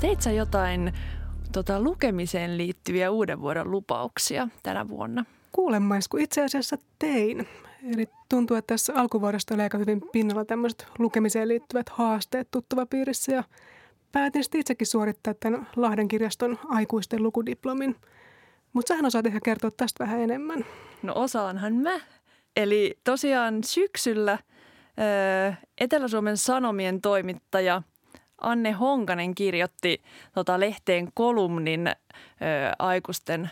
Teit sä jotain tota, lukemiseen liittyviä uuden vuoden lupauksia tänä vuonna? Kuulemais, kun itse asiassa tein. Eli tuntuu, että tässä alkuvuodesta oli aika hyvin pinnalla tämmöiset lukemiseen liittyvät haasteet tuttava piirissä ja päätin sitten itsekin suorittaa tämän Lahden kirjaston aikuisten lukudiplomin. Mutta sähän osaat ehkä kertoa tästä vähän enemmän. No osaanhan mä. Eli tosiaan syksyllä Etelä-Suomen Sanomien toimittaja Anne Honkanen kirjoitti tota lehteen kolumnin ö, aikuisten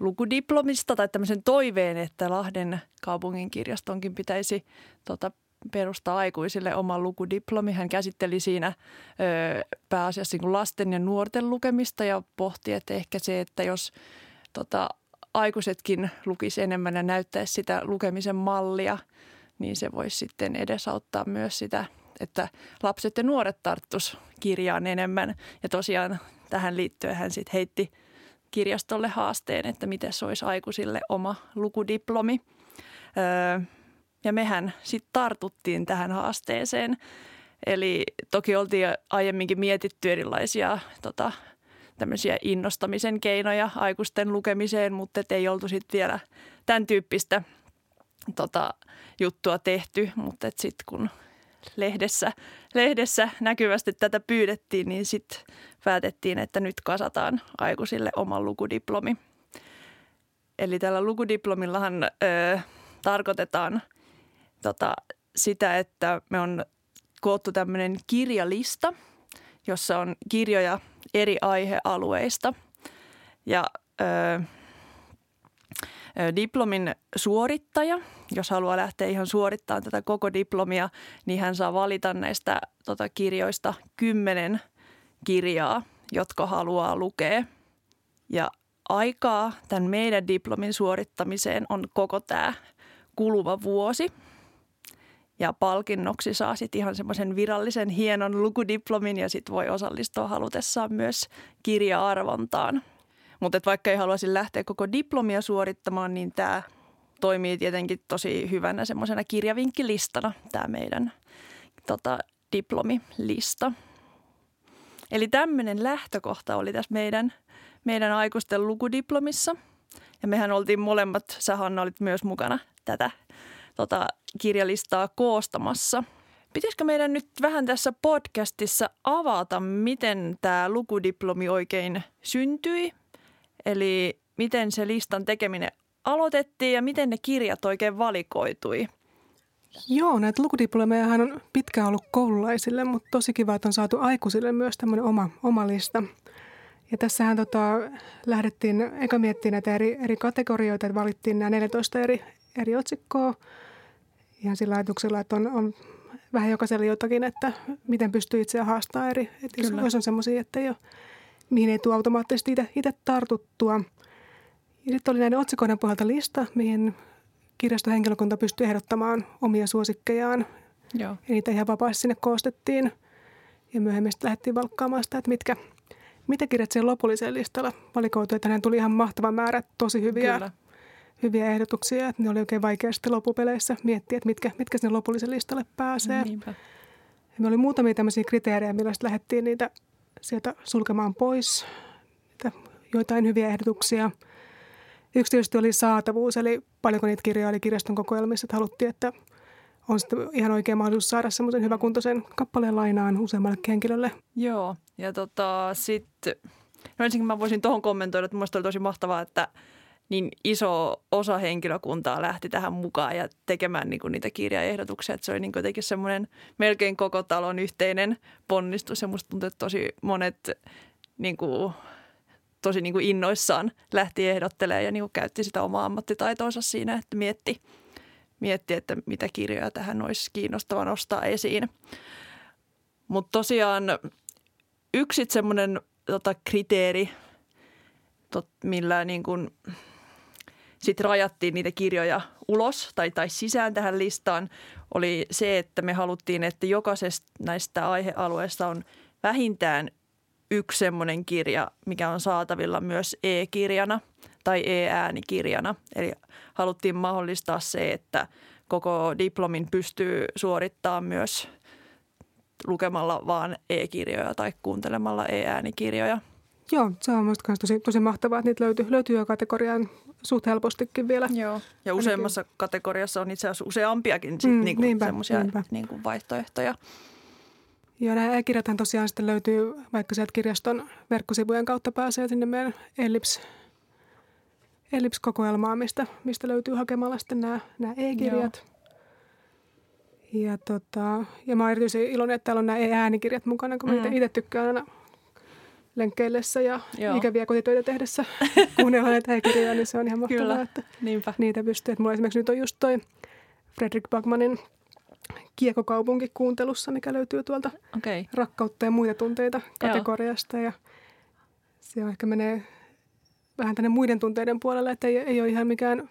lukudiplomista tai tämmöisen toiveen, että Lahden kaupungin kirjastonkin pitäisi tota, perustaa aikuisille oma lukudiplomi. Hän käsitteli siinä ö, pääasiassa niin lasten ja nuorten lukemista ja pohti, että ehkä se, että jos tota, aikuisetkin lukisi enemmän ja näyttäisi sitä lukemisen mallia, niin se voisi sitten edesauttaa myös sitä, että lapset ja nuoret tarttus kirjaan enemmän. Ja tosiaan tähän liittyen hän sitten heitti kirjastolle haasteen, että miten se olisi aikuisille oma lukudiplomi. Öö, ja mehän sitten tartuttiin tähän haasteeseen. Eli toki oltiin aiemminkin mietitty erilaisia tota, tämmöisiä innostamisen keinoja aikuisten lukemiseen, mutta ei oltu sitten vielä tämän tyyppistä tota, juttua tehty. Mutta sitten kun lehdessä, lehdessä näkyvästi tätä pyydettiin, niin sitten päätettiin, että nyt kasataan aikuisille oma lukudiplomi. Eli tällä lukudiplomillahan ö, tarkoitetaan tota, sitä, että me on koottu tämmöinen kirjalista, jossa on kirjoja eri aihealueista. Ja ö, diplomin suorittaja, jos haluaa lähteä ihan suorittamaan tätä koko diplomia, niin hän saa valita näistä tota, kirjoista kymmenen kirjaa, jotka haluaa lukea. Ja aikaa tämän meidän diplomin suorittamiseen on koko tämä kuluva vuosi. Ja palkinnoksi saa sitten ihan semmoisen virallisen hienon lukudiplomin ja sitten voi osallistua halutessaan myös kirja-arvontaan. Mutta vaikka ei haluaisi lähteä koko diplomia suorittamaan, niin tämä toimii tietenkin tosi hyvänä semmoisena kirjavinkkilistana tämä meidän tota, diplomilista. Eli tämmöinen lähtökohta oli tässä meidän, meidän aikuisten lukudiplomissa. Ja mehän oltiin molemmat, sä Hanna olit myös mukana tätä tota, kirjalistaa koostamassa. Pitäisikö meidän nyt vähän tässä podcastissa avata, miten tämä lukudiplomi oikein syntyi? Eli miten se listan tekeminen aloitettiin ja miten ne kirjat oikein valikoitui? Joo, näitä lukudiplomejahan on pitkään ollut koululaisille, mutta tosi kiva, että on saatu aikuisille myös tämmöinen oma, oma lista. Ja tässähän tota, lähdettiin eka miettimään näitä eri, eri kategorioita, että valittiin nämä 14 eri, eri otsikkoa ihan sillä ajatuksella, että on, on vähän jokaiselle jotakin, että miten pystyy itseä haastamaan eri. Että jos on semmoisia, että ei ole, mihin ei tule automaattisesti itse tartuttua. Ja sitten oli näiden otsikoiden pohjalta lista, mihin kirjastohenkilökunta pystyi ehdottamaan omia suosikkejaan. Joo. Ja niitä ihan vapaasti sinne koostettiin. Ja myöhemmin sitten lähdettiin valkkaamaan sitä, että mitkä, mitä kirjat siellä lopullisella listalla valikoitui. Että tuli ihan mahtava määrä tosi hyviä Kyllä hyviä ehdotuksia, että ne oli oikein vaikea sitten loppupeleissä miettiä, että mitkä, mitkä sinne lopullisen listalle pääsee. Niinpä. Ja me oli muutamia tämmöisiä kriteerejä, millä sitten lähdettiin niitä sieltä sulkemaan pois, joitain hyviä ehdotuksia. Yksi tietysti oli saatavuus, eli paljonko niitä kirjoja oli kirjaston kokoelmissa, että haluttiin, että on sitten ihan oikein mahdollisuus saada semmoisen hyväkuntoisen kappaleen lainaan useammalle henkilölle. Joo, ja tota, sitten, no ensinnäkin mä voisin tuohon kommentoida, että minusta oli tosi mahtavaa, että – niin iso osa henkilökuntaa lähti tähän mukaan ja tekemään niin kuin niitä kirjaehdotuksia. Että se oli niin jotenkin semmoinen melkein koko talon yhteinen ponnistus ja musta tuntuu, että tosi monet niin kuin, tosi niin kuin innoissaan lähti ehdottelemaan ja niin kuin käytti sitä omaa ammattitaitoonsa siinä, että mietti, mietti, että mitä kirjoja tähän olisi kiinnostava nostaa esiin. Mutta tosiaan yksi semmoinen tota, kriteeri, tot, millä niin kuin – sitten rajattiin niitä kirjoja ulos tai, tai sisään tähän listaan, oli se, että me haluttiin, että jokaisesta näistä aihealueista on vähintään yksi semmoinen kirja, mikä on saatavilla myös e-kirjana tai e-äänikirjana. Eli haluttiin mahdollistaa se, että koko diplomin pystyy suorittamaan myös lukemalla vaan e-kirjoja tai kuuntelemalla e-äänikirjoja. Joo, se on minusta tosi, tosi mahtavaa, että niitä löytyy, löytyy jo kategoriaan suht helpostikin vielä. Joo, ja useammassa Ainakin. kategoriassa on itse asiassa useampiakin sit mm, niinku semmoisia niinku vaihtoehtoja. Ja nämä e-kirjathan tosiaan sitten löytyy, vaikka sieltä kirjaston verkkosivujen kautta pääsee sinne meidän Ellips, Ellips-kokoelmaan, mistä, mistä löytyy hakemalla sitten nämä, nämä e-kirjat. Joo. Ja, tota, ja mä oon erityisen iloinen, että täällä on nämä e-äänikirjat mukana, kun mm. mä itse tykkään aina lenkkeillessä ja Joo. ikäviä kotitöitä tehdessä kuunnella näitä e-kirjoja, niin se on ihan mahtavaa, Kyllä. että Niinpä. niitä pystyy. Että mulla esimerkiksi nyt on just toi Fredrik Bagmanin Kiekokaupunki kuuntelussa, mikä löytyy tuolta okay. rakkautta ja muita tunteita kategoriasta. Joo. Ja se ehkä menee vähän tänne muiden tunteiden puolelle, että ei, ei ole ihan mikään,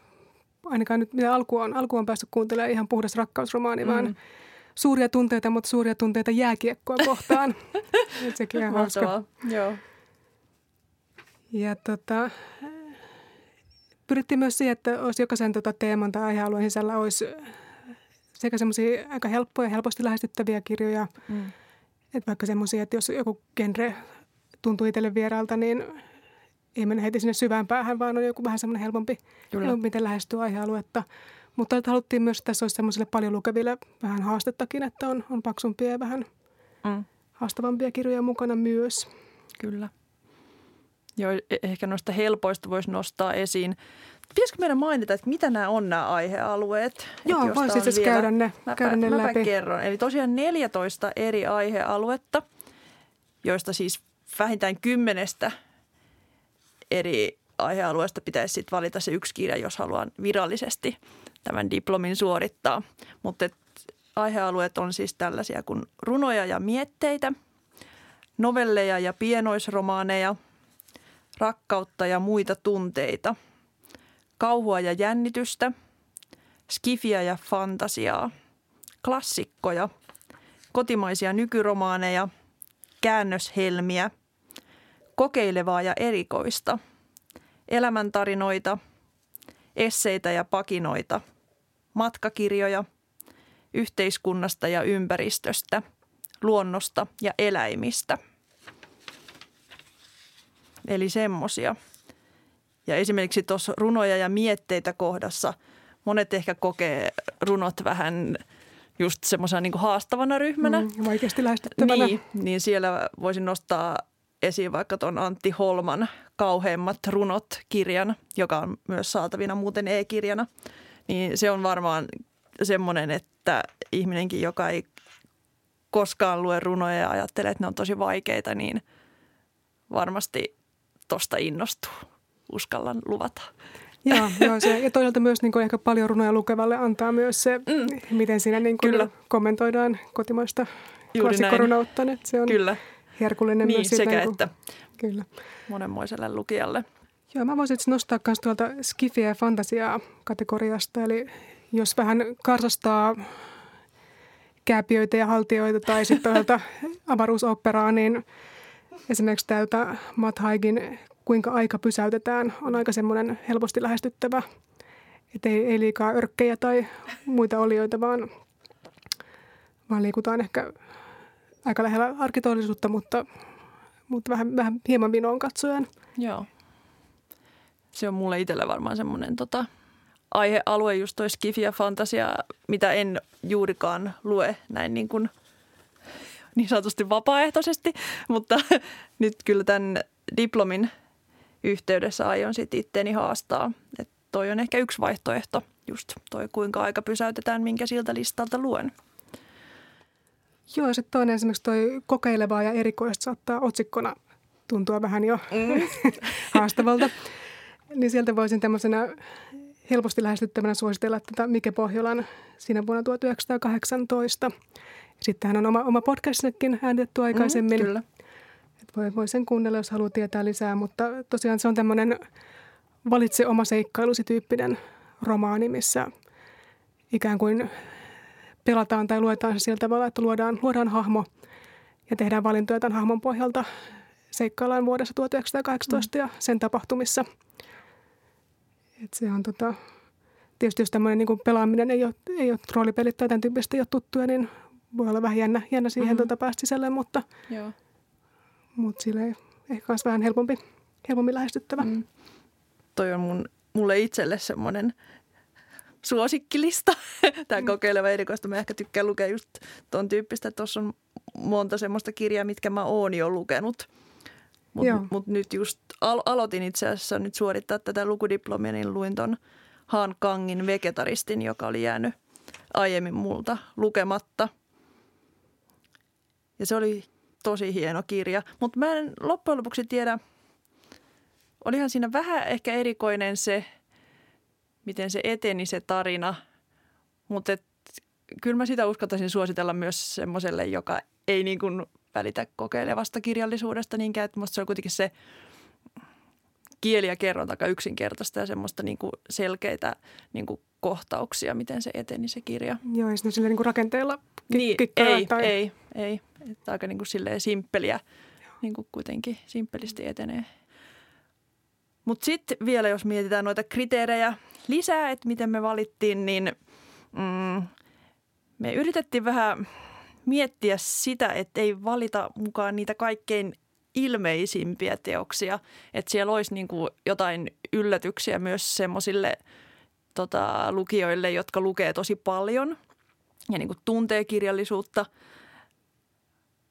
ainakaan nyt mitä alku on, alku on päässyt kuuntelemaan ihan puhdas rakkausromaani, mm. vaan suuria tunteita, mutta suuria tunteita jääkiekkoa kohtaan. sekin on hauska. Joo. Ja tota, pyrittiin myös siihen, että olisi jokaisen tota teeman tai aihealueen sisällä olisi sekä semmoisia aika helppoja, helposti lähestyttäviä kirjoja, mm. että vaikka semmoisia, että jos joku genre tuntuu itselle vieraalta, niin ei mene heti sinne syvään päähän, vaan on joku vähän semmoinen helpompi, helpompi miten lähestyä aihealuetta. Mutta että haluttiin myös, että tässä olisi semmoisille paljon lukeville vähän haastettakin, että on, on paksumpia ja vähän mm. haastavampia kirjoja mukana myös. Kyllä. Joo, e- ehkä noista helpoista voisi nostaa esiin. Pitäisikö meidän mainita, että mitä nämä on nämä aihealueet? Joo, voisi itse vielä... käydä ne, mäpä, käydä ne mäpä läpi. kerron. Eli tosiaan 14 eri aihealuetta, joista siis vähintään kymmenestä eri aihealueesta pitäisi sitten valita se yksi kirja, jos haluaa virallisesti tämän diplomin suorittaa. Mutta aihealueet on siis tällaisia kuin runoja ja mietteitä, novelleja ja pienoisromaaneja, rakkautta ja muita tunteita, kauhua ja jännitystä, skifiä ja fantasiaa, klassikkoja, kotimaisia nykyromaaneja, käännöshelmiä, kokeilevaa ja erikoista, elämäntarinoita – esseitä ja pakinoita, matkakirjoja yhteiskunnasta ja ympäristöstä, luonnosta ja eläimistä. Eli semmosia. Ja esimerkiksi tuossa runoja ja mietteitä kohdassa monet ehkä kokee runot vähän just semmoisena niin haastavana ryhmänä. Mm, vaikeasti lähestyttävänä. Niin, niin siellä voisin nostaa esiin vaikka tuon Antti Holman Kauheimmat runot-kirjan, joka on myös saatavina muuten e-kirjana. Niin se on varmaan semmoinen, että ihminenkin, joka ei koskaan lue runoja ja ajattelee, että ne on tosi vaikeita, niin varmasti tosta innostuu. Uskallan luvata. Joo, joo se, ja toisaalta myös niin kuin ehkä paljon runoja lukevalle antaa myös se, mm. miten siinä niin kuin Kyllä. kommentoidaan kotimaista klassikkorunoutta. Se on, Kyllä herkullinen niin, myös sekä niin että kyllä. monenmoiselle lukijalle. Joo, mä voisin nostaa myös tuolta skifiä ja fantasiaa kategoriasta. Eli jos vähän karsastaa kääpiöitä ja haltioita tai sitten tuolta avaruusoperaa, niin esimerkiksi täältä Matt Haigin Kuinka aika pysäytetään on aika semmoinen helposti lähestyttävä. Että ei, ei liikaa örkkejä tai muita olioita, vaan, vaan liikutaan ehkä aika lähellä arkitodellisuutta, mutta, mutta vähän, vähän hieman vinoon katsoen. Joo. Se on mulle itselle varmaan semmoinen tota, aihealue, just toi skifi ja fantasia, mitä en juurikaan lue näin niin, kuin, niin sanotusti vapaaehtoisesti, mutta nyt kyllä tämän diplomin yhteydessä aion sitten itteni haastaa. Että toi on ehkä yksi vaihtoehto, just toi kuinka aika pysäytetään, minkä siltä listalta luen. Joo, ja sitten toinen esimerkiksi toi kokeilevaa ja erikoista saattaa otsikkona tuntua vähän jo mm. haastavalta. Niin sieltä voisin tämmöisenä helposti lähestyttävänä suositella tätä Mike Pohjolan siinä vuonna 1918. Sittenhän on oma, oma podcastnekin äänitetty aikaisemmin. Mm, kyllä. Et voi, voi sen kuunnella, jos haluaa tietää lisää, mutta tosiaan se on tämmöinen valitse oma seikkailusi tyyppinen romaani, missä ikään kuin pelataan tai luetaan se sillä tavalla, että luodaan, luodaan hahmo ja tehdään valintoja tämän hahmon pohjalta. Seikkaillaan vuodessa 1918 mm. ja sen tapahtumissa. Et se on tota, tietysti jos tämmöinen niin pelaaminen ei ole, ei ole roolipelit tai tämän tyyppistä ei ole tuttuja, niin voi olla vähän jännä, jännä siihen Mhm. mm-hmm. tota päästä sisälle, mutta, Joo. mutta silleen ehkä myös vähän helpompi, helpompi lähestyttävä. Mm. Toi on mun, mulle itselle semmoinen suosikkilista. Tämä kokeileva erikoista. Mä ehkä tykkään lukea just ton tyyppistä. Tuossa on monta semmoista kirjaa, mitkä mä oon jo lukenut. Mutta mut nyt just al- aloitin itse asiassa nyt suorittaa tätä lukudiplomia, niin luin ton Han Kangin Vegetaristin, joka oli jäänyt aiemmin multa lukematta. Ja se oli tosi hieno kirja. Mutta mä en loppujen lopuksi tiedä, olihan siinä vähän ehkä erikoinen se, miten se eteni se tarina. Mutta kyllä mä sitä uskaltaisin suositella myös semmoiselle, joka ei niin kuin välitä kokeilevasta kirjallisuudesta niinkään. Että musta se on kuitenkin se kieli ja kerronta aika yksinkertaista ja semmoista niin kuin selkeitä niin kuin kohtauksia, miten se eteni se kirja. Joo, ei siinä silleen niin kuin rakenteella ki- Niin, ei, tai... ei, ei. Että aika niin kuin silleen simppeliä, niin kuin kuitenkin simppelisti etenee. Mutta sitten vielä, jos mietitään noita kriteerejä lisää, että miten me valittiin, niin mm, me yritettiin vähän miettiä sitä, että ei valita mukaan niitä kaikkein ilmeisimpiä teoksia. Että siellä olisi niin kuin jotain yllätyksiä myös semmoisille tota, lukijoille, jotka lukee tosi paljon ja niin kuin tuntee kirjallisuutta.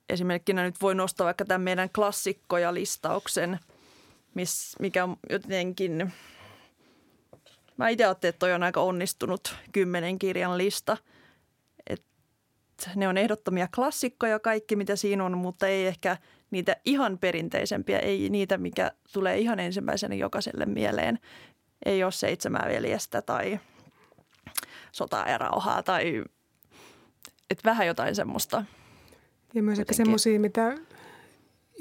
Esimerkkinä nyt voi nostaa vaikka tämän meidän klassikkoja-listauksen, miss, mikä on jotenkin... Mä itse ajattelin, että toi on aika onnistunut kymmenen kirjan lista. Et ne on ehdottomia klassikkoja kaikki, mitä siinä on, mutta ei ehkä niitä ihan perinteisempiä, ei niitä, mikä tulee ihan ensimmäisenä jokaiselle mieleen. Ei ole seitsemää veljestä tai sotaa ja rauhaa tai et vähän jotain semmoista. Ja myös ehkä semmoisia, mitä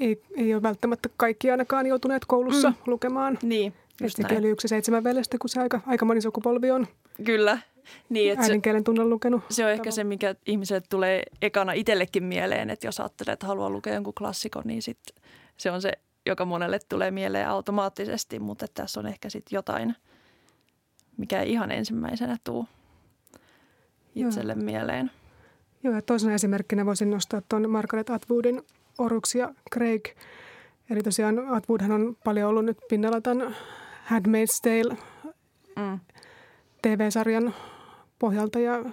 ei, ei ole välttämättä kaikki ainakaan joutuneet koulussa Mm. lukemaan. Niin, sekin oli yksi seitsemän veljestä, kun se aika, aika moni sukupolvi on Kyllä. Niin, että se, äidinkielen tunnella lukenut. se on ehkä se, mikä ihmiselle tulee ekana itsellekin mieleen, että jos ajattelee, että haluaa lukea jonkun klassikon, niin sit se on se, joka monelle tulee mieleen automaattisesti, mutta että tässä on ehkä sitten jotain, mikä ei ihan ensimmäisenä tuu itselle mieleen. Joo, ja toisena esimerkkinä voisin nostaa tuon Margaret Atwoodin Oruks ja Craig. Eli tosiaan Atwoodhan on paljon ollut nyt pinnalla tämän Handmaid's Tale Mm. TV-sarjan pohjalta ja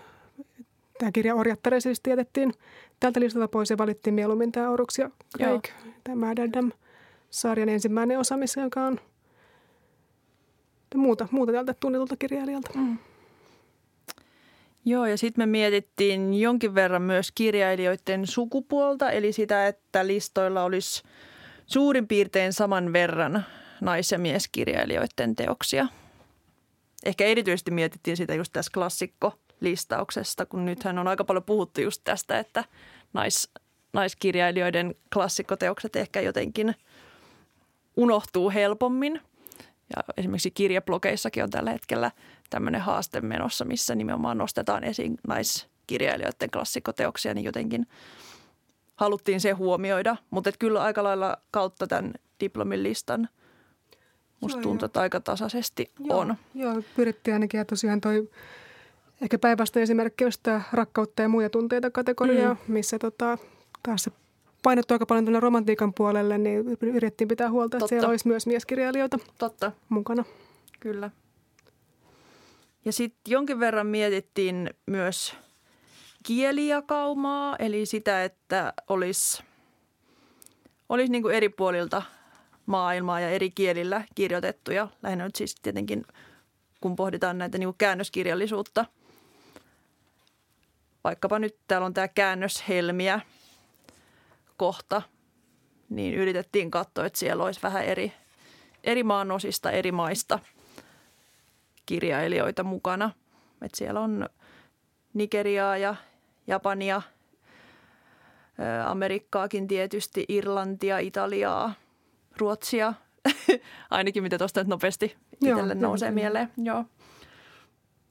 tämä kirja Orjattare siis tietettiin tältä listalta pois ja valittiin mieluummin tämä Oruks ja Craig, tämä Mad Adam-sarjan ensimmäinen osa, missä joka on muuta, muuta tältä tunnetulta kirjailijalta. Mm. Joo, ja sitten me mietittiin jonkin verran myös kirjailijoiden sukupuolta, eli sitä, että listoilla olisi suurin piirtein saman verran nais- ja mieskirjailijoiden teoksia. Ehkä erityisesti mietittiin sitä just tässä klassikkolistauksesta, kun nythän on aika paljon puhuttu just tästä, että nais, naiskirjailijoiden klassikkoteokset ehkä jotenkin unohtuu helpommin. Ja esimerkiksi kirjablogeissakin on tällä hetkellä tämmöinen haaste menossa, missä nimenomaan nostetaan esiin naiskirjailijoiden klassikkoteoksia, niin jotenkin haluttiin se huomioida. Mutta kyllä aika lailla kautta tämän diplomin listan musta Joo, tuntuu, joo. että aika tasaisesti on. Joo, pyrittiin ainakin. Ja tosiaan toi ehkä päinvastoin esimerkki olisi tämä rakkautta ja muita tunteita kategoria, mm. missä tota, taas se painottu aika paljon tuonne romantiikan puolelle, niin yritettiin pitää huolta, että Totta. siellä olisi myös mieskirjailijoita Totta, mukana. kyllä. Ja sitten jonkin verran mietittiin myös kielijakaumaa, eli sitä, että olisi, olisi niin kuin eri puolilta maailmaa ja eri kielillä kirjoitettuja. Lähinnä nyt siis tietenkin, kun pohditaan näitä niin käännöskirjallisuutta. Vaikkapa nyt täällä on tämä käännöshelmiä kohta, niin yritettiin katsoa, että siellä olisi vähän eri, eri maanosista, eri maista kirjailijoita mukana. Et siellä on Nigeriaa ja Japania, Amerikkaakin tietysti, Irlantia, Italiaa, Ruotsia. Ainakin mitä tuosta nyt nopeasti Joo, itselle joo, nousee kyllä. mieleen. Joo.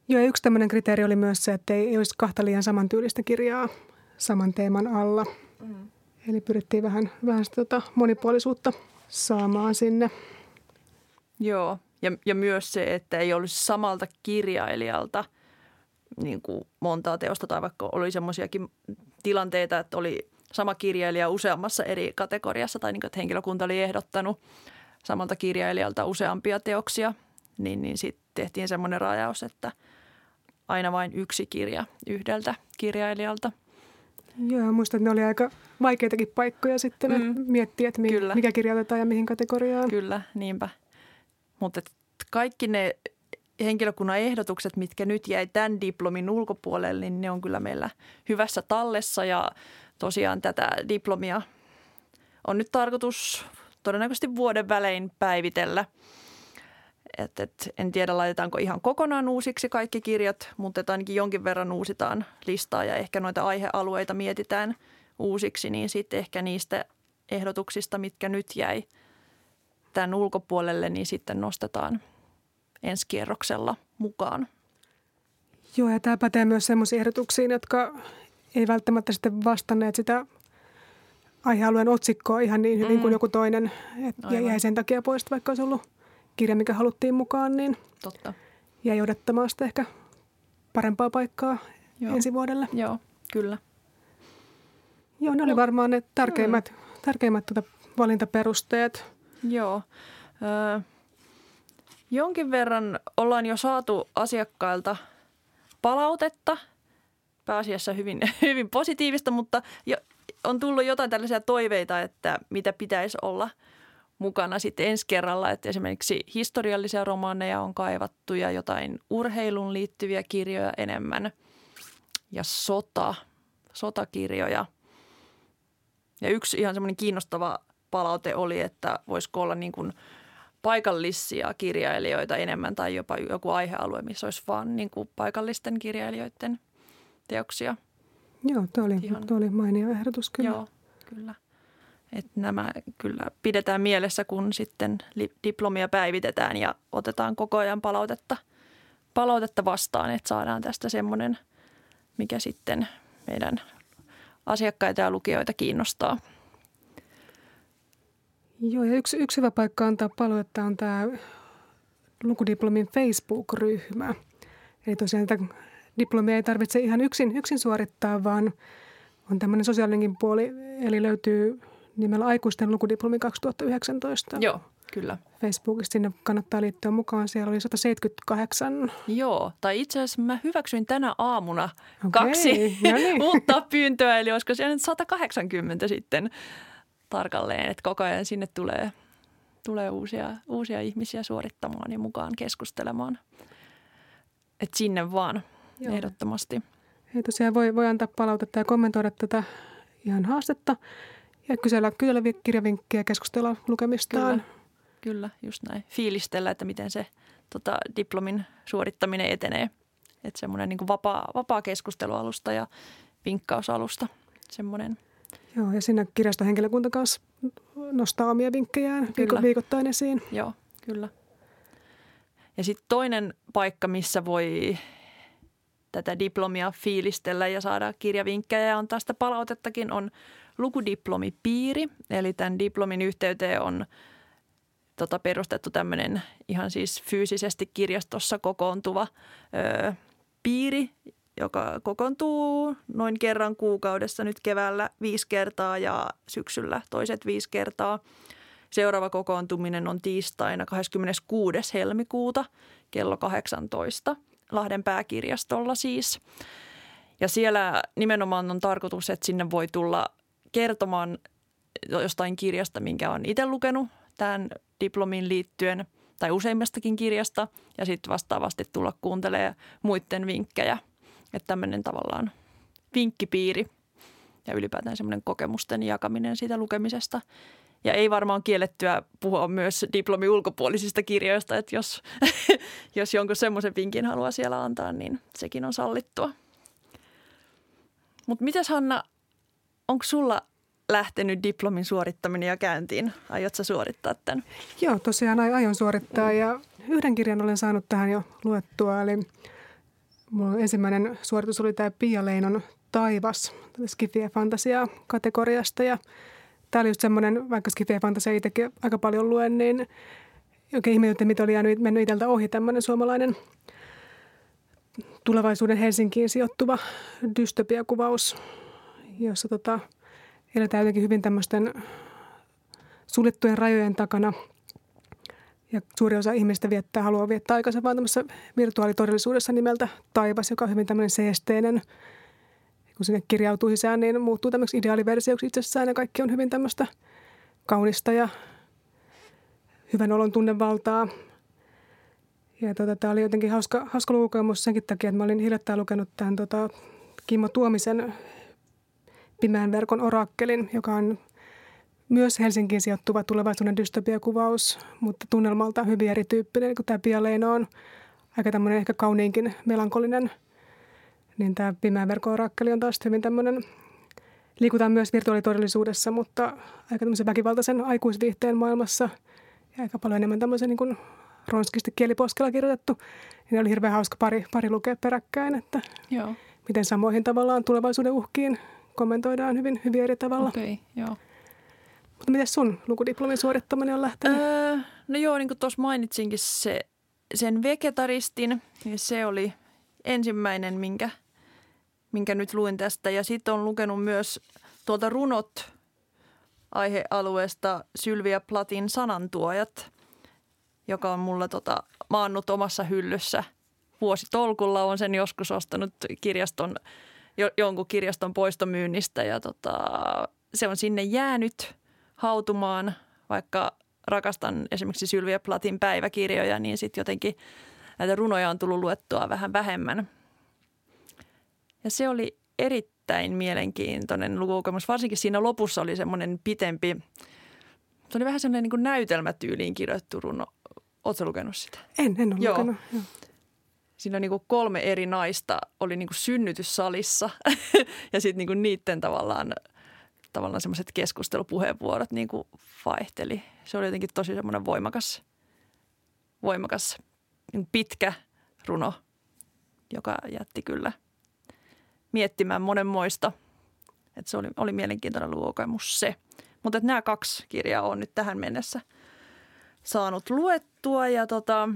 Joo, yksi tämmöinen kriteeri oli myös se, että ei, ei olisi kahta liian samantyylistä kirjaa saman teeman alla. Mm. Eli pyrittiin vähän, vähän sitä, tota, monipuolisuutta saamaan sinne. Joo, ja, ja myös se, että ei olisi samalta kirjailijalta niin kuin montaa teosta tai vaikka oli semmoisiakin tilanteita, että oli sama kirjailija useammassa eri kategoriassa tai niin kuin, että henkilökunta oli ehdottanut samalta kirjailijalta useampia teoksia, niin, niin sitten tehtiin semmoinen rajaus, että aina vain yksi kirja yhdeltä kirjailijalta. Joo, muistan, että ne oli aika vaikeitakin paikkoja sitten mm. miettiä, että mi- mikä kirjoitetaan ja mihin kategoriaan. Kyllä, niinpä. Mutta kaikki ne henkilökunnan ehdotukset, mitkä nyt jäi tämän diplomin ulkopuolelle, niin ne on kyllä meillä hyvässä tallessa ja tosiaan tätä diplomia on nyt tarkoitus todennäköisesti vuoden välein päivitellä. Et, et, en tiedä, laitetaanko ihan kokonaan uusiksi kaikki kirjat, mutta ainakin jonkin verran uusitaan listaa ja ehkä noita aihealueita mietitään uusiksi, niin sitten ehkä niistä ehdotuksista, mitkä nyt jäi tämän ulkopuolelle, niin sitten nostetaan ensi kierroksella mukaan. Joo, ja tämä pätee myös sellaisiin ehdotuksiin, jotka ei välttämättä sitten vastanneet sitä aihealueen otsikkoa ihan niin hyvin mm. kuin joku toinen. Et ja jäi sen takia pois, vaikka olisi ollut kirja, mikä haluttiin mukaan, niin Totta. jäi odottamaan sitä ehkä parempaa paikkaa Joo. ensi vuodelle. Joo, kyllä. Joo, ne oli varmaan ne tärkeimmät, mm. tärkeimmät tuota valintaperusteet. Joo. Ö, jonkin verran ollaan jo saatu asiakkailta palautetta, pääasiassa hyvin, hyvin positiivista, mutta jo, on tullut jotain tällaisia toiveita, että mitä pitäisi olla mukana sitten ensi kerralla. Että esimerkiksi historiallisia romaaneja on kaivattu ja jotain urheilun liittyviä kirjoja enemmän ja sota, sotakirjoja. Ja yksi ihan semmoinen kiinnostava palaute oli, että voisiko olla niin kuin paikallisia kirjailijoita enemmän tai jopa joku aihealue, missä olisi vaan niin kuin paikallisten kirjailijoiden teoksia – Joo, tuo oli, Ihan, tuo oli mainio ehdotus kyllä. Joo, kyllä. Et nämä kyllä pidetään mielessä, kun sitten diplomia päivitetään ja otetaan koko ajan palautetta, palautetta vastaan, että saadaan tästä semmoinen, mikä sitten meidän asiakkaita ja lukijoita kiinnostaa. Joo, ja yksi, yksi hyvä paikka antaa palautetta on tämä lukudiplomin Facebook-ryhmä. Eli tosiaan diplomia ei tarvitse ihan yksin, yksin suorittaa, vaan on tämmöinen sosiaalinenkin puoli, eli löytyy nimellä Aikuisten lukudiplomi 2019. Joo, kyllä. Facebookista sinne kannattaa liittyä mukaan. Siellä oli 178. Joo, tai itse asiassa mä hyväksyin tänä aamuna okay, kaksi no niin. uutta pyyntöä, eli olisiko siellä nyt 180 sitten tarkalleen, että koko ajan sinne tulee, tulee uusia, uusia ihmisiä suorittamaan ja mukaan keskustelemaan. että sinne vaan – Joo. ehdottomasti. Ei tosiaan voi, voi antaa palautetta ja kommentoida tätä ihan haastetta ja kysellä, kysellä kirjavinkkejä keskustella lukemistaan. Kyllä, kyllä, just näin. Fiilistellä, että miten se tota, diplomin suorittaminen etenee. Että semmoinen niin vapaa, vapaa keskustelualusta ja vinkkausalusta. Semmoinen. Joo, ja siinä kirjastohenkilökunta kanssa nostaa omia vinkkejään kyllä. viikoittain esiin. Joo, kyllä. Ja sitten toinen paikka, missä voi tätä diplomia fiilistellä ja saada kirjavinkkejä. On tästä palautettakin on lukudiplomipiiri, eli tämän diplomin yhteyteen on tota, perustettu tämmöinen ihan siis fyysisesti kirjastossa kokoontuva ö, piiri, joka kokoontuu noin kerran kuukaudessa nyt keväällä viisi kertaa ja syksyllä toiset viisi kertaa. Seuraava kokoontuminen on tiistaina 26. helmikuuta kello 18 Lahden pääkirjastolla siis. Ja siellä nimenomaan on tarkoitus, että sinne voi tulla kertomaan jostain kirjasta, minkä on itse lukenut tämän diplomin liittyen tai useimmastakin kirjasta ja sitten vastaavasti tulla kuuntelemaan muiden vinkkejä. Että tämmöinen tavallaan vinkkipiiri ja ylipäätään semmoinen kokemusten jakaminen siitä lukemisesta – ja ei varmaan kiellettyä puhua myös diplomi ulkopuolisista kirjoista, että jos, jos jonkun semmoisen vinkin haluaa siellä antaa, niin sekin on sallittua. Mutta mitäs Hanna, onko sulla lähtenyt diplomin suorittaminen ja käyntiin? Aiotko suorittaa tämän? Joo, tosiaan aion suorittaa ja yhden kirjan olen saanut tähän jo luettua. Eli mulla ensimmäinen suoritus oli tämä Pia Leinon Taivas, Skifi Fantasia kategoriasta ja – tämä oli just semmoinen, vaikka Skifi Fantasia itsekin aika paljon luen, niin oikein ihmetytti, mitä oli jäänyt, mennyt itseltä ohi tämmöinen suomalainen tulevaisuuden Helsinkiin sijoittuva dystopiakuvaus. jossa tota, eletään jotenkin hyvin tämmöisten suljettujen rajojen takana. Ja suuri osa ihmistä viettää, haluaa viettää aikansa vaan tämmöisessä virtuaalitodellisuudessa nimeltä Taivas, joka on hyvin tämmöinen seesteinen. Kun sinne kirjautuu sisään, niin muuttuu tämmöiseksi ideaaliversioksi itsessään ja kaikki on hyvin tämmöistä kaunista ja hyvän olon tunnevaltaa. Ja tota, tämä oli jotenkin hauska, hauska lukemus senkin takia, että mä olin hiljattain lukenut tämän tota, Kimmo Tuomisen Pimeän verkon orakkelin, joka on myös Helsinkiin sijoittuva tulevaisuuden dystopiakuvaus, mutta tunnelmalta hyvin erityyppinen, kun tämä Pia Leino on aika tämmöinen ehkä kauniinkin melankolinen, niin tämä Pimeän verkon orakkeli on taas hyvin tämmöinen, liikutaan myös virtuaalitodellisuudessa, mutta aika tämmöisen väkivaltaisen aikuisviihteen maailmassa ja aika paljon enemmän tämmöisen niin kuin ronskisti kieliposkella kirjoitettu. Ja oli hirveän hauska pari, pari lukea peräkkäin, että Joo. miten samoihin tavallaan tulevaisuuden uhkiin kommentoidaan hyvin, hyvin eri tavalla. Okei, okay, joo. Mutta miten sun lukudiplomin suorittaminen on lähtenyt? Öö, no joo, niin kuin tuossa mainitsinkin se, sen vegetaristin, niin se oli ensimmäinen, minkä, minkä nyt luin tästä. Ja sitten on lukenut myös tuolta runot aihealueesta Sylvia Platin sanantuojat, joka on mulla tota, maannut omassa hyllyssä vuositolkulla. on sen joskus ostanut kirjaston, jo, jonkun kirjaston poistomyynnistä ja tota, se on sinne jäänyt hautumaan, vaikka rakastan esimerkiksi Sylvia Platin päiväkirjoja, niin sitten jotenkin näitä runoja on tullut luettua vähän vähemmän. Ja se oli erittäin mielenkiintoinen lukukokemus. Varsinkin siinä lopussa oli semmoinen pitempi, se oli vähän semmoinen niin näytelmätyyliin kirjoittu runo. Oletko lukenut sitä? En, en ole Joo. lukenut. Joo. Siinä niin kuin kolme eri naista oli niin kuin synnytyssalissa ja sitten niin niiden tavallaan, tavallaan semmoiset keskustelupuheenvuorot niin kuin vaihteli. Se oli jotenkin tosi semmoinen voimakas, voimakas niin pitkä runo, joka jätti kyllä miettimään monenmoista. Että se oli, oli mielenkiintoinen luokamus se. Mutta nämä kaksi kirjaa on nyt tähän mennessä saanut luettua ja tota,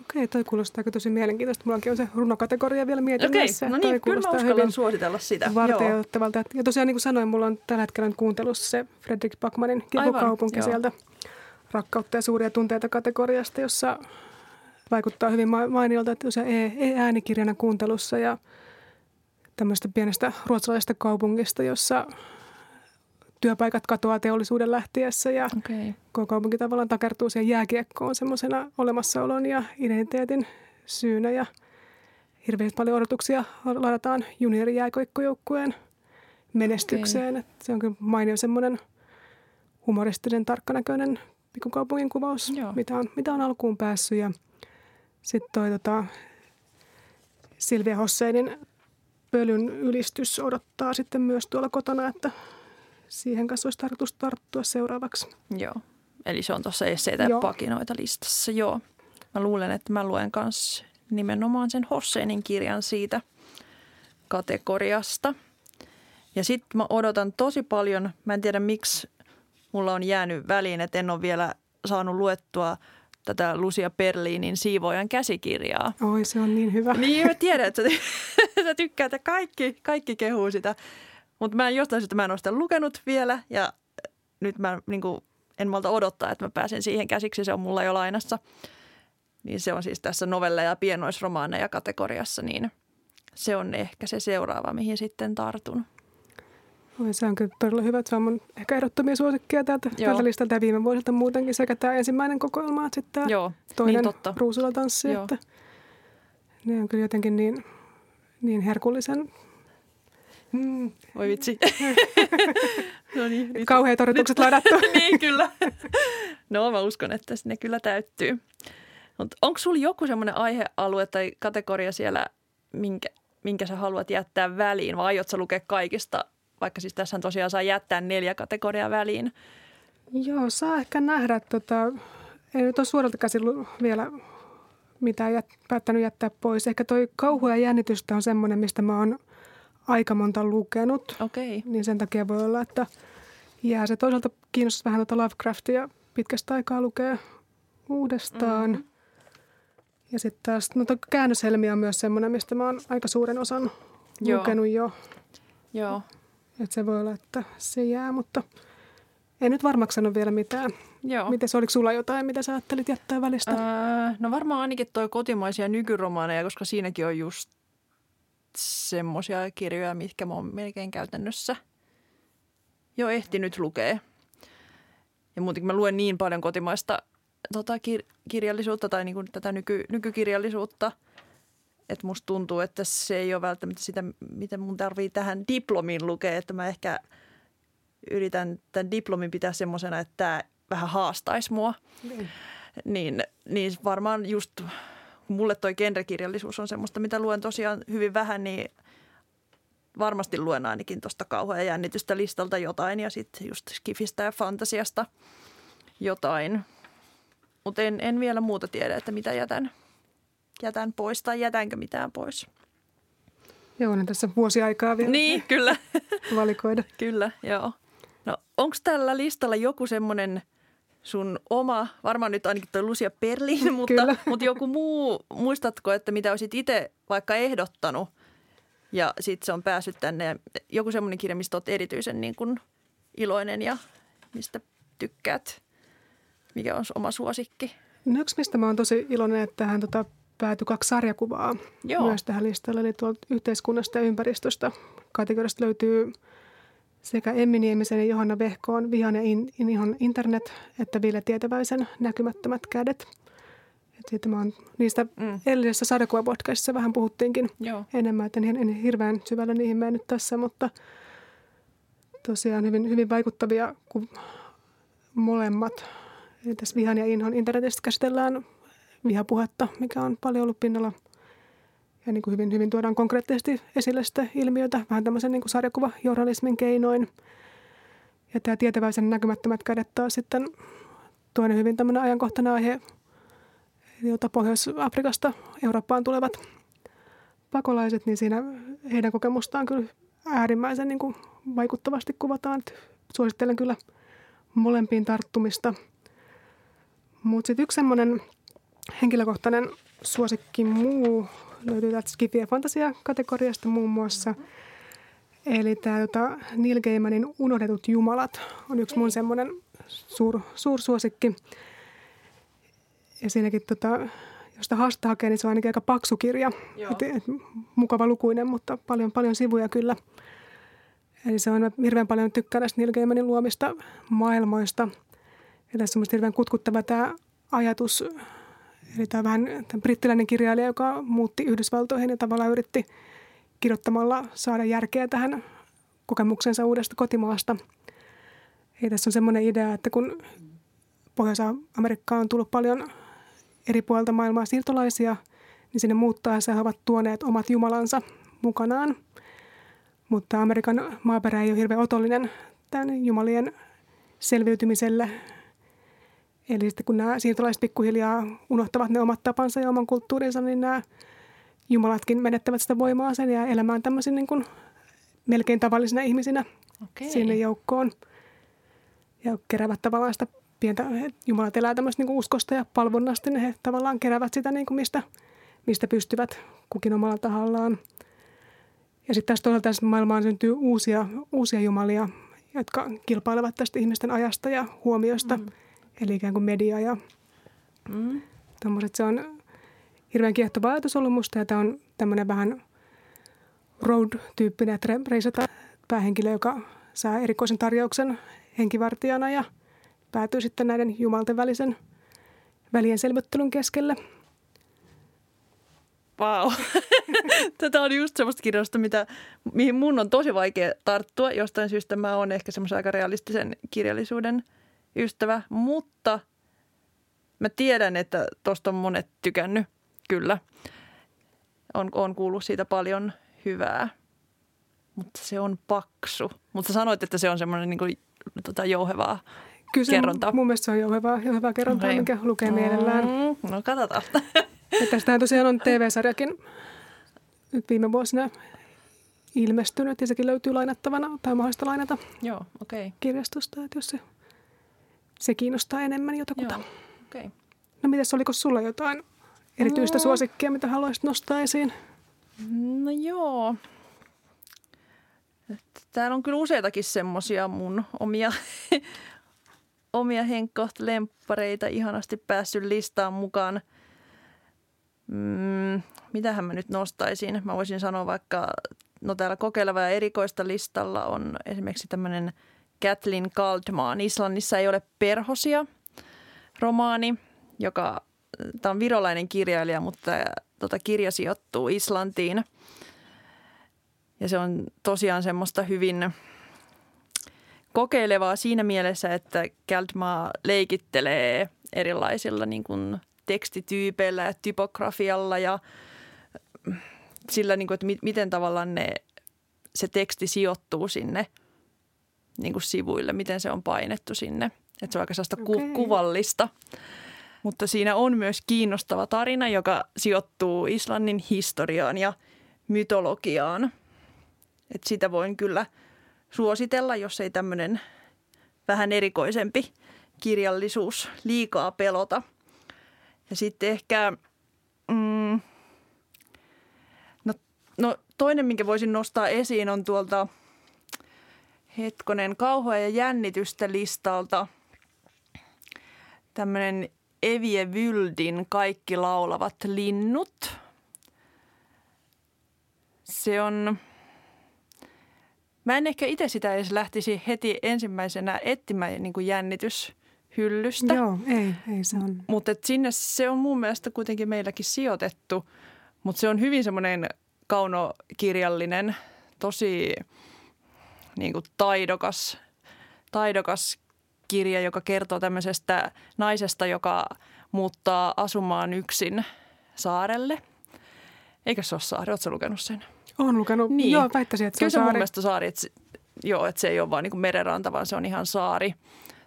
Okei, toi kuulostaa tosi mielenkiintoista. Mulla on se runokategoria vielä mietinnässä. Okei, no niin, kyllä mä uskallan suositella sitä. Varteuttavalta. Ja tosiaan niin kuin sanoin, mulla on tällä hetkellä kuuntelussa se Fredrik Backmanin Kipukaupunki sieltä rakkautta ja suuria tunteita kategoriasta, jossa vaikuttaa hyvin mainiolta, että tosiaan e-äänikirjana kuuntelussa ja tämmöistä pienestä ruotsalaisesta kaupungista, jossa työpaikat katoaa teollisuuden lähtiessä ja okay. koko kaupunki tavallaan takertuu siihen jääkiekkoon semmoisena olemassaolon ja identiteetin syynä ja hirveän paljon odotuksia ladataan juniorijääkoikkojoukkueen menestykseen. Okay. se on kyllä mainio semmoinen humoristinen, tarkkanäköinen pikkukaupungin kuvaus, mitä on, mitä on alkuun päässyt. Ja sitten toi tota, Silvia Hosseinin pölyn ylistys odottaa sitten myös tuolla kotona, että siihen kanssa olisi tarkoitus tarttua seuraavaksi. Joo, eli se on tuossa esseitä ja pakinoita listassa, joo. Mä luulen, että mä luen myös nimenomaan sen Hosseinin kirjan siitä kategoriasta. Ja sitten mä odotan tosi paljon, mä en tiedä miksi mulla on jäänyt väliin, että en ole vielä saanut luettua tätä Lucia Berliinin siivoojan käsikirjaa. Oi, se on niin hyvä. Niin, mä tiedän, että sä, sä tykkäät ja kaikki, kaikki kehuu sitä. Mutta mä en jostain syystä mä en ole sitä lukenut vielä ja nyt mä niin kuin, en malta odottaa, että mä pääsen siihen käsiksi. Se on mulla jo lainassa. Niin se on siis tässä novelleja ja pienoisromaaneja kategoriassa, niin se on ehkä se seuraava, mihin sitten tartun. Oi, se on kyllä todella hyvä. Se on mun ehkä ehdottomia suosikkia täältä, täältä listalta ja viime vuosilta muutenkin sekä tämä ensimmäinen kokoelma että sitten tämä Joo, toinen niin totta. ruusulatanssi. Että ne on kyllä jotenkin niin, niin herkullisen Mm. Oi vitsi. no niin, nyt. Kauheat odotukset ladattu. niin, kyllä. No mä uskon, että ne kyllä täyttyy. Onko sulla joku semmoinen aihealue tai kategoria siellä, minkä, minkä sä haluat jättää väliin vai aiot sä lukea kaikista, vaikka siis tässä tosiaan saa jättää neljä kategoriaa väliin? Joo, saa ehkä nähdä. Tota, ei nyt ole suoralta käsin vielä mitään jät, päättänyt jättää pois. Ehkä toi kauhu ja jännitystä on semmoinen, mistä mä oon – aika monta lukenut. Okay. Niin sen takia voi olla, että jää se toisaalta kiinnostaa vähän tuota Lovecraftia pitkästä aikaa lukea uudestaan. Mm-hmm. Ja sitten taas, no käännöshelmi on myös semmoinen, mistä mä oon aika suuren osan Joo. lukenut jo. Joo. Että se voi olla, että se jää, mutta en nyt varmaksi sano vielä mitään. Joo. Miten oliko sulla jotain, mitä sä ajattelit jättää välistä? Öö, no varmaan ainakin toi kotimaisia nykyromaaneja, koska siinäkin on just semmoisia kirjoja, mitkä mä oon melkein käytännössä jo ehtinyt lukea. Ja muutenkin mä luen niin paljon kotimaista tota, kir- kirjallisuutta tai niin kuin tätä nyky- nykykirjallisuutta, että musta tuntuu, että se ei ole välttämättä sitä, miten mun tarvii tähän diplomiin lukea, että mä ehkä yritän tämän diplomin pitää semmoisena, että tämä vähän haastaisi mua. Niin. Niin, niin varmaan just, kun mulle toi genrekirjallisuus on semmoista, mitä luen tosiaan hyvin vähän, niin varmasti luen ainakin tuosta kauhua ja jännitystä listalta jotain ja sitten just skifistä ja fantasiasta jotain. Mutta en, en vielä muuta tiedä, että mitä jätän, jätän pois tai jätänkö mitään pois. Joo, niin tässä vuosi aikaa vielä Niin, kyllä. valikoida. Kyllä, joo. No onko tällä listalla joku semmoinen sun oma, varmaan nyt ainakin toi Lucia Berlin, mutta, Kyllä. mutta joku muu, muistatko, että mitä olisit itse vaikka ehdottanut ja sitten se on päässyt tänne ja joku semmoinen kirja, mistä olet erityisen niin kuin iloinen ja mistä tykkäät, mikä on oma suosikki? No yksi, mistä mä oon tosi iloinen, että tähän tota, päätyi kaksi sarjakuvaa Joo. myös tähän listalle. Eli tuolta yhteiskunnasta ja ympäristöstä kategoriasta löytyy sekä Emmi Niemisen ja Johanna Vehkoon Vihan ja in, in, internet, että Ville Tietäväisen Näkymättömät kädet. Et siitä mä oon, niistä Mm. edellisessä vähän puhuttiinkin Joo. enemmän, että en, en hirveän syvällä niihin mennyt tässä, mutta tosiaan hyvin, hyvin vaikuttavia kun molemmat. Eli tässä Vihan ja Inhon internetistä käsitellään vihapuhetta, mikä on paljon ollut pinnalla. Ja niin kuin hyvin, hyvin tuodaan konkreettisesti esille sitä ilmiötä, vähän tämmöisen niin kuin sarjakuvajournalismin keinoin. Ja tämä tietäväisen näkymättömät kädet taas sitten toinen hyvin tämmöinen ajankohtainen aihe, jota Pohjois-Afrikasta Eurooppaan tulevat pakolaiset, niin siinä heidän kokemustaan kyllä äärimmäisen niin kuin vaikuttavasti kuvataan. Suosittelen kyllä molempiin tarttumista. Mutta sitten yksi semmoinen henkilökohtainen suosikki muu löytyy täältä Skifi- ja fantasia-kategoriasta muun muassa. Eli tämä tota, Neil Gaimanin Unohdetut jumalat on yksi mun semmoinen suur, suursuosikki. Ja siinäkin, tota, jos sitä haasta hakee, niin se on ainakin aika paksu kirja. Et, et, mukava lukuinen, mutta paljon, paljon sivuja kyllä. Eli se on, hirveän paljon tykkään näistä Neil Gaimanin luomista maailmoista. Ja tässä on hirveän kutkuttava tämä ajatus, eli tämä vähän tämä brittiläinen kirjailija, joka muutti Yhdysvaltoihin ja tavallaan yritti kirjoittamalla saada järkeä tähän kokemuksensa uudesta kotimaasta. Ja tässä on semmoinen idea, että kun Pohjois-Amerikkaan on tullut paljon eri puolilta maailmaa siirtolaisia, niin sinne muuttaessa he ovat tuoneet omat jumalansa mukanaan. Mutta Amerikan maaperä ei ole hirveän otollinen tämän jumalien selviytymiselle. Eli sitten kun nämä siirtolaiset pikkuhiljaa unohtavat ne omat tapansa ja oman kulttuurinsa, niin nämä jumalatkin menettävät sitä voimaa sen ja elämään tämmöisin niin kuin melkein tavallisina ihmisinä Okei. sinne joukkoon. Ja keräävät tavallaan sitä pientä, jumalat elää tämmöistä niin uskosta ja palvonnasta, niin he tavallaan keräävät sitä, niin kuin mistä, mistä pystyvät kukin omalla tahallaan. Ja sitten taas toisaalta tässä maailmaan syntyy uusia, uusia jumalia, jotka kilpailevat tästä ihmisten ajasta ja huomiosta, mm. Eli ikään kuin media ja Mm. tommoset. Se on hirveän kiehtova ajatus ollut musta ja tämä on tämmöinen vähän road-tyyppinen, että re- reisataan päähenkilö, joka saa erikoisen tarjouksen henkivartijana ja päätyy sitten näiden jumalten välisen välien selvittelyn keskelle. Wow. Tätä on just semmoista kirjasta, mitä, mihin mun on tosi vaikea tarttua. Jostain syystä mä oon ehkä semmoisen aika realistisen kirjallisuuden ystävä, mutta mä tiedän, että tosta on monet tykännyt, kyllä. On, on kuullut siitä paljon hyvää, mutta se on paksu. Mutta sanoit, että se on semmoinen niin kuin, tota, jouhevaa Kyllä se Kerronta. mun mielestä se on jouhevaa, jouhevaa kerrontaa, mikä lukee mielellään. Mm, no katsotaan. Ja tästähän tosiaan on TV-sarjakin nyt viime vuosina ilmestynyt ja sekin löytyy lainattavana tai mahdollista lainata Joo, okei. Okay. kirjastosta, että jos se, se kiinnostaa enemmän jotakuta. Joo. Okay. No mitäs, oliko sulla jotain erityistä Mm. suosikkia, mitä haluaisit nostaa esiin? No joo. Täällä on kyllä useitakin semmosia mun omia, omia henkkoht-lemppareita ihanasti päässyt listaan mukaan. Mm, mitähän mä nyt nostaisin? Mä voisin sanoa vaikka, no täällä kokeileva ja erikoista listalla on esimerkiksi tämmöinen Kathleen Kaldman. Islannissa ei ole perhosia romaani, joka, tämä on virolainen kirjailija, mutta tota, kirja sijoittuu Islantiin. Ja se on tosiaan semmoista hyvin kokeilevaa siinä mielessä, että Kaldmaa leikittelee erilaisilla niin kuin tekstityypeillä ja typografialla ja sillä, niin kuin, että miten tavallaan ne, se teksti sijoittuu sinne niin kuin sivuille, miten se on painettu sinne. Että se on aika sellaista okay. ku- kuvallista. Mutta siinä on myös kiinnostava tarina, joka sijoittuu Islannin historiaan ja mytologiaan. Et sitä voin kyllä suositella, jos ei tämmöinen vähän erikoisempi kirjallisuus liikaa pelota. Ja sitten ehkä, mm, no, no toinen, minkä voisin nostaa esiin on tuolta hetkonen kauhua ja jännitystä listalta tämmöinen Evie Vyldin Kaikki laulavat linnut. Se on, mä en ehkä itse sitä edes lähtisi heti ensimmäisenä etsimään niin kuin jännityshyllystä. Joo, ei, ei se on. Mutta sinne se on mun mielestä kuitenkin meilläkin sijoitettu, mutta se on hyvin semmoinen kaunokirjallinen, tosi niin kuin taidokas, taidokas kirja, joka kertoo tämmöisestä naisesta, joka muuttaa asumaan yksin saarelle. Eikö se ole saari? Oletko lukenut sen? Olen lukenut. Niin. Joo, väittäisin, että se Kyllä on se saari. mun mielestä saari, että, joo, että se ei ole vaan niin kuin merenranta, vaan se on ihan saari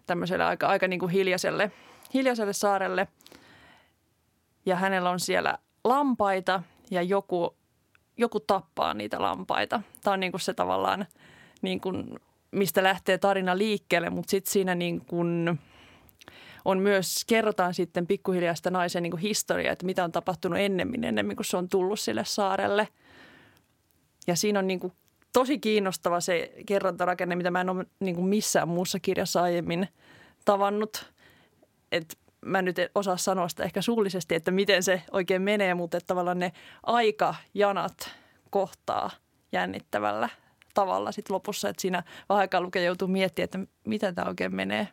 tämmöiselle aika, aika niin kuin hiljaiselle, hiljaiselle saarelle. Ja hänellä on siellä lampaita ja joku, joku tappaa niitä lampaita. Tämä on niin kuin se tavallaan, niin kuin, mistä lähtee tarina liikkeelle, mutta sitten siinä niin kuin on myös, kerrotaan sitten pikkuhiljaa sitä naisen niin historiaa, että mitä on tapahtunut ennemmin, ennemmin kuin se on tullut sille saarelle. Ja siinä on niin kuin tosi kiinnostava se kerrontarakenne, mitä mä en ole niin kuin missään muussa kirjassa aiemmin tavannut. Et mä nyt en osaa sanoa sitä ehkä suullisesti, että miten se oikein menee, mutta että tavallaan ne aikajanat kohtaa jännittävällä tavalla sit lopussa, että siinä vähän aikaa lukee joutuu miettimään, että miten tämä oikein menee.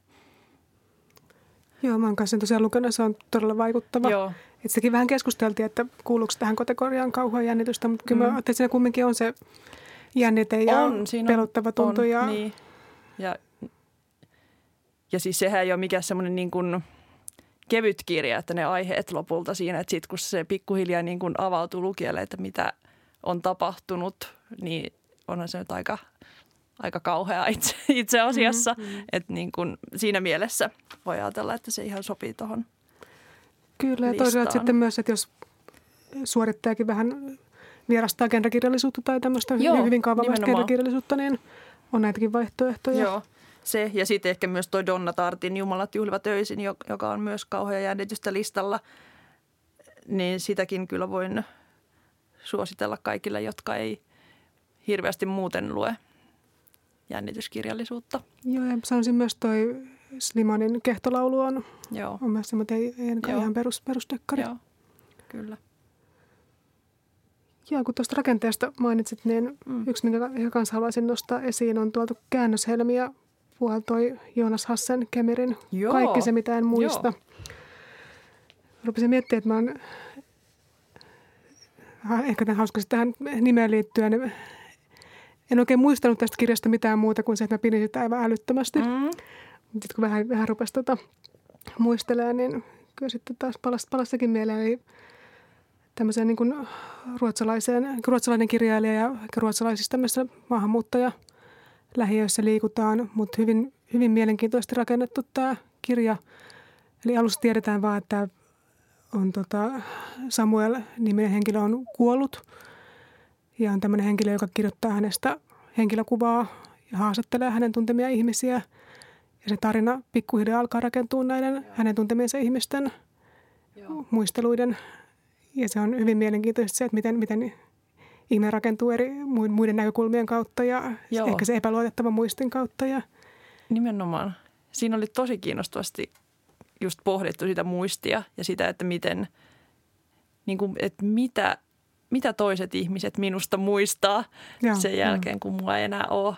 Joo, mä oon kanssa sen tosiaan lukenut, se on todella vaikuttava. Joo. Et sekin vähän keskusteltiin, että kuuluuko tähän kategoriaan kauhua jännitystä, mutta kyllä mm. mä ajattelin, että siinä kumminkin on se jännite ja on, siinä pelottava tuntu. on, ja... Niin. Ja, ja siis sehän ei ole mikään semmoinen niin kuin kevyt kirja, että ne aiheet lopulta siinä, että sitten kun se pikkuhiljaa niin kuin avautuu lukijalle, että mitä on tapahtunut, niin onhan se nyt aika, aika kauhea itse, itse asiassa. Mm-hmm. Että niin kuin siinä mielessä voi ajatella, että se ihan sopii tuohon Kyllä, ja toisaalta sitten myös, että jos suorittajakin vähän vierastaa genrekirjallisuutta tai tämmöistä Joo, hyvin kaavamaista genrekirjallisuutta, niin on näitäkin vaihtoehtoja. Joo, se ja sitten ehkä myös toi Donna Tartin Jumalat juhlivat öisin, jo- joka on myös kauhea jännitystä listalla, niin sitäkin kyllä voin suositella kaikille, jotka ei hirveästi muuten lue jännityskirjallisuutta. Joo, ja sanoisin myös toi Slimanin kehtolaulu on, Joo, on myös semmoinen, ei, ei Joo. ihan perus, perusdekkari. joo, kyllä. Joo, kun tuosta rakenteesta mainitsit, niin Mm. yksi, minkä ihan kanssa haluaisin nostaa esiin, on tuolta käännöshelmiä puhaltoi Joonas Hassen Kemirin Joo. Kaikki se, mitä en muista. Joo. Rupesin miettimään, että mä oon, Ha, ehkä tämän hauskasti tähän nimeen liittyen, en oikein muistanut tästä kirjasta mitään muuta kuin se, että mä pidin sitä aivan älyttömästi. Mm. Sitten kun vähän, vähän rupesi tota, muistelemaan, niin kyllä sitten taas palasi sekin mieleen. Eli tämmöiseen niin kuin ruotsalaiseen, ruotsalainen kirjailija ja ruotsalaisissa tämmöisissä maahanmuuttaja lähiöissä liikutaan, mutta hyvin, hyvin mielenkiintoisesti rakennettu tämä kirja. Eli alussa tiedetään vaan, että on tota Samuel-niminen henkilö on kuollut ja on tämmöinen henkilö, joka kirjoittaa hänestä henkilökuvaa ja haastattelee hänen tuntemia ihmisiä. Ja se tarina pikkuhiljaa alkaa rakentua näiden hänen tuntemiensa ihmisten Joo. muisteluiden. Ja se on hyvin mielenkiintoista se, että miten, miten ihminen rakentuu eri muiden näkökulmien kautta ja Joo. ehkä se epäluotettava muistin kautta. Ja... Nimenomaan. Siinä oli tosi kiinnostavasti just pohdittu sitä muistia ja sitä, että miten, niin kuin, että mitä, mitä toiset ihmiset minusta muistaa Joo, sen jälkeen, jo. kun mulla ei enää ole.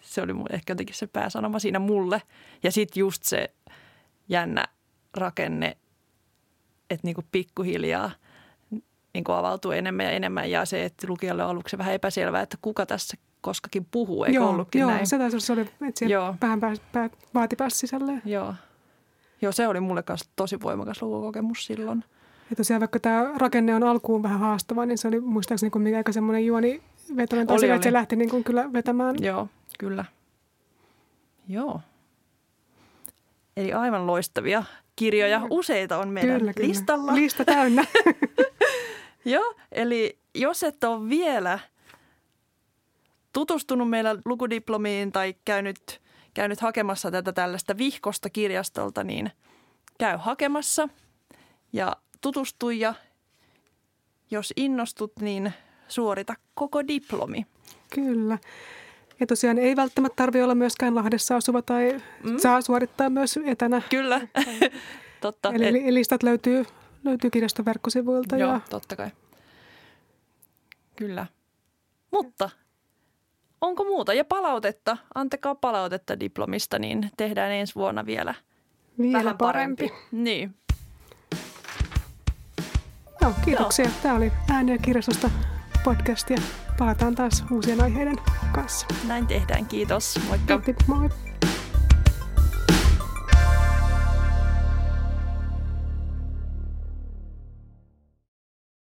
Se oli ehkä jotenkin se pääsanoma siinä mulle. Ja sitten just se jännä rakenne, että niin kuin pikkuhiljaa – niin kuin avautuu enemmän ja enemmän ja se, että lukijalle on aluksi vähän epäselvää, että kuka tässä koskakin puhuu, eikö joo, ollutkin joo, näin? se taisi olla, että joo. vähän pää, pää, vaati päästä sisälle. Joo. joo, se oli mulle kanssa tosi voimakas lukukokemus silloin. Ja tosiaan vaikka tämä rakenne on alkuun vähän haastava, niin se oli muistaakseni kuin aika semmoinen juoni vetämään, tai oli, oli. että se lähti niin kuin kyllä vetämään. Joo, kyllä. Joo. Eli aivan loistavia kirjoja. Useita on meidän kyllä, kyllä. listalla. Lista täynnä. Joo, eli jos et ole vielä tutustunut meillä lukudiplomiin tai käynyt, käynyt hakemassa tätä tällaista vihkosta kirjastolta, niin käy hakemassa ja tutustu ja jos innostut, niin suorita koko diplomi. Kyllä. Ja tosiaan ei välttämättä tarvitse olla myöskään Lahdessa asuva tai mm. saa suorittaa myös etänä. Kyllä, totta. Eli listat löytyy, löytyy kirjaston verkkosivuilta. Joo, ja... totta kai. Kyllä. Mutta onko muuta? Ja palautetta, antakaa palautetta diplomista, niin tehdään ensi vuonna vielä, vielä vähän parempi. parempi. Niin. Joo, kiitoksia. Joo. Tämä oli Ääniä kirjastosta podcast ja palataan taas uusien aiheiden kanssa. Näin tehdään, kiitos. Moikka. Kiitos, moi.